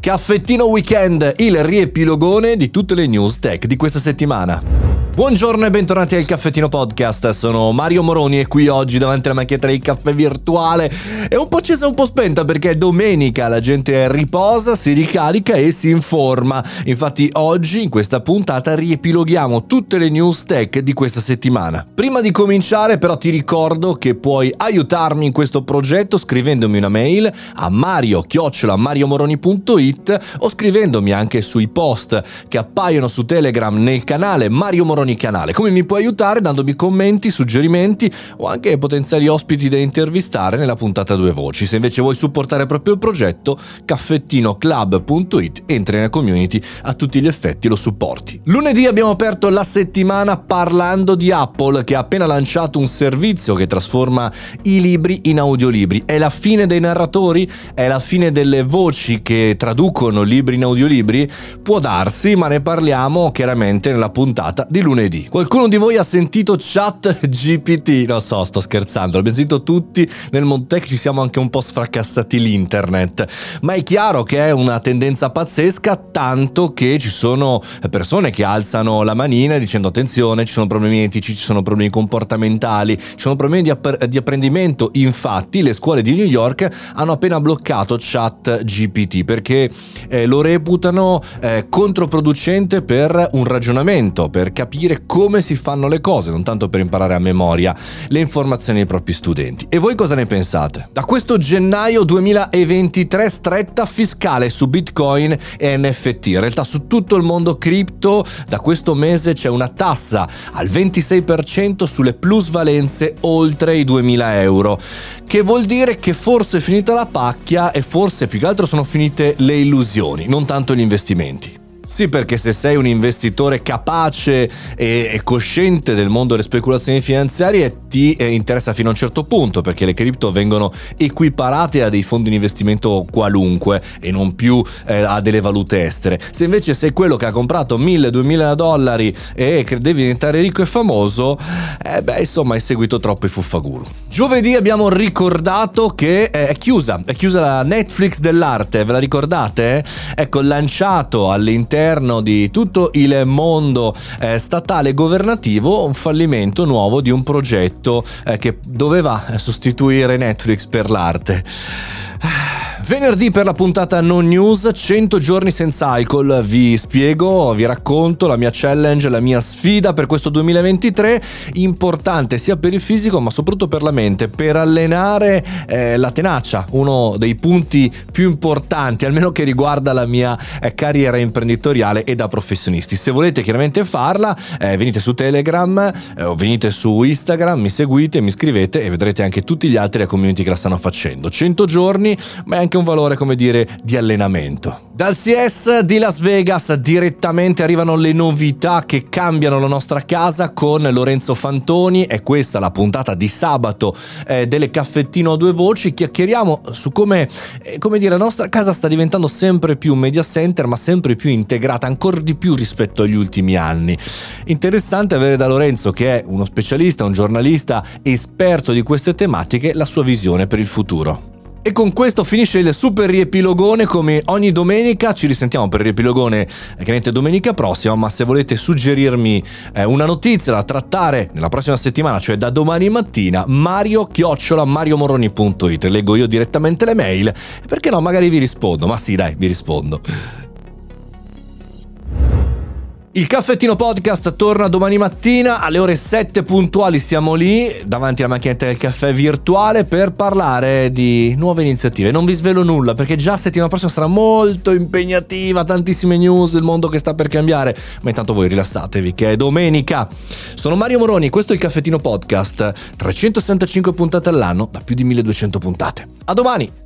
Caffettino Weekend, il riepilogone di tutte le news tech di questa settimana. Buongiorno e bentornati al Caffettino Podcast, sono Mario Moroni e qui oggi davanti alla macchietta del caffè virtuale è un po' accesa un po' spenta perché domenica, la gente riposa, si ricarica e si informa. Infatti oggi in questa puntata riepiloghiamo tutte le news tech di questa settimana. Prima di cominciare però ti ricordo che puoi aiutarmi in questo progetto scrivendomi una mail a mario-mariomoroni.it o scrivendomi anche sui post che appaiono su Telegram nel canale Mario Moroni ogni canale. Come mi puoi aiutare? Dandomi commenti, suggerimenti o anche potenziali ospiti da intervistare nella puntata Due Voci. Se invece vuoi supportare proprio il progetto, caffettinoclub.it, entri nella community, a tutti gli effetti lo supporti. Lunedì abbiamo aperto la settimana parlando di Apple che ha appena lanciato un servizio che trasforma i libri in audiolibri. È la fine dei narratori? È la fine delle voci che traducono libri in audiolibri? Può darsi, ma ne parliamo chiaramente nella puntata di lunedì lunedì. Qualcuno di voi ha sentito chat GPT? Lo so, sto scherzando, l'abbiamo sentito tutti nel Montec, ci siamo anche un po' sfracassati l'internet, ma è chiaro che è una tendenza pazzesca, tanto che ci sono persone che alzano la manina dicendo attenzione, ci sono problemi etici, ci sono problemi comportamentali, ci sono problemi di, app- di apprendimento, infatti le scuole di New York hanno appena bloccato chat GPT perché eh, lo reputano eh, controproducente per un ragionamento, per capire capire come si fanno le cose, non tanto per imparare a memoria le informazioni dei propri studenti. E voi cosa ne pensate? Da questo gennaio 2023 stretta fiscale su Bitcoin e NFT. In realtà su tutto il mondo cripto da questo mese c'è una tassa al 26% sulle plusvalenze oltre i 2000 euro, che vuol dire che forse è finita la pacchia e forse più che altro sono finite le illusioni, non tanto gli investimenti. Sì, perché se sei un investitore capace e, cosciente del mondo delle speculazioni finanziarie ti eh, interessa fino a un certo punto, perché le cripto vengono equiparate a dei fondi di investimento qualunque e non più eh, a delle valute estere. Se invece sei quello che ha comprato 1000-2000 dollari e devi diventare ricco e famoso, eh beh, insomma, hai seguito troppo i fuffaguru. Giovedì abbiamo ricordato che eh, è chiusa, è chiusa la Netflix dell'arte, ve la ricordate? Ecco, lanciato all'interno all'interno di tutto il mondo eh, statale governativo un fallimento nuovo di un progetto eh, che doveva sostituire Netflix per l'arte. Venerdì per la puntata non news, 100 giorni senza alcol, vi spiego, vi racconto la mia challenge, la mia sfida per questo 2023, importante sia per il fisico ma soprattutto per la mente, per allenare eh, la tenacia, uno dei punti più importanti, almeno che riguarda la mia eh, carriera imprenditoriale e da professionisti. Se volete chiaramente farla, eh, venite su Telegram eh, o venite su Instagram, mi seguite, mi scrivete e vedrete anche tutti gli altri community che la stanno facendo. 100 giorni, ma è anche un valore, come dire, di allenamento. Dal CS di Las Vegas direttamente arrivano le novità che cambiano la nostra casa con Lorenzo Fantoni. È questa la puntata di sabato eh, delle caffettino a due voci. Chiacchieriamo su come, eh, come dire, la nostra casa sta diventando sempre più media center, ma sempre più integrata, ancora di più rispetto agli ultimi anni. Interessante avere da Lorenzo, che è uno specialista, un giornalista esperto di queste tematiche, la sua visione per il futuro. E con questo finisce il super riepilogone come ogni domenica, ci risentiamo per il riepilogone eh, chiaramente domenica prossima, ma se volete suggerirmi eh, una notizia da trattare nella prossima settimana, cioè da domani mattina, mario chiocciola mariomoroni.it, leggo io direttamente le mail. Perché no magari vi rispondo, ma sì dai vi rispondo. Il caffettino podcast torna domani mattina alle ore 7 puntuali. Siamo lì davanti alla macchinetta del caffè virtuale per parlare di nuove iniziative. Non vi svelo nulla perché già settimana prossima sarà molto impegnativa, tantissime news, il mondo che sta per cambiare. Ma intanto voi rilassatevi che è domenica. Sono Mario Moroni, questo è il caffettino podcast. 365 puntate all'anno da più di 1200 puntate. A domani!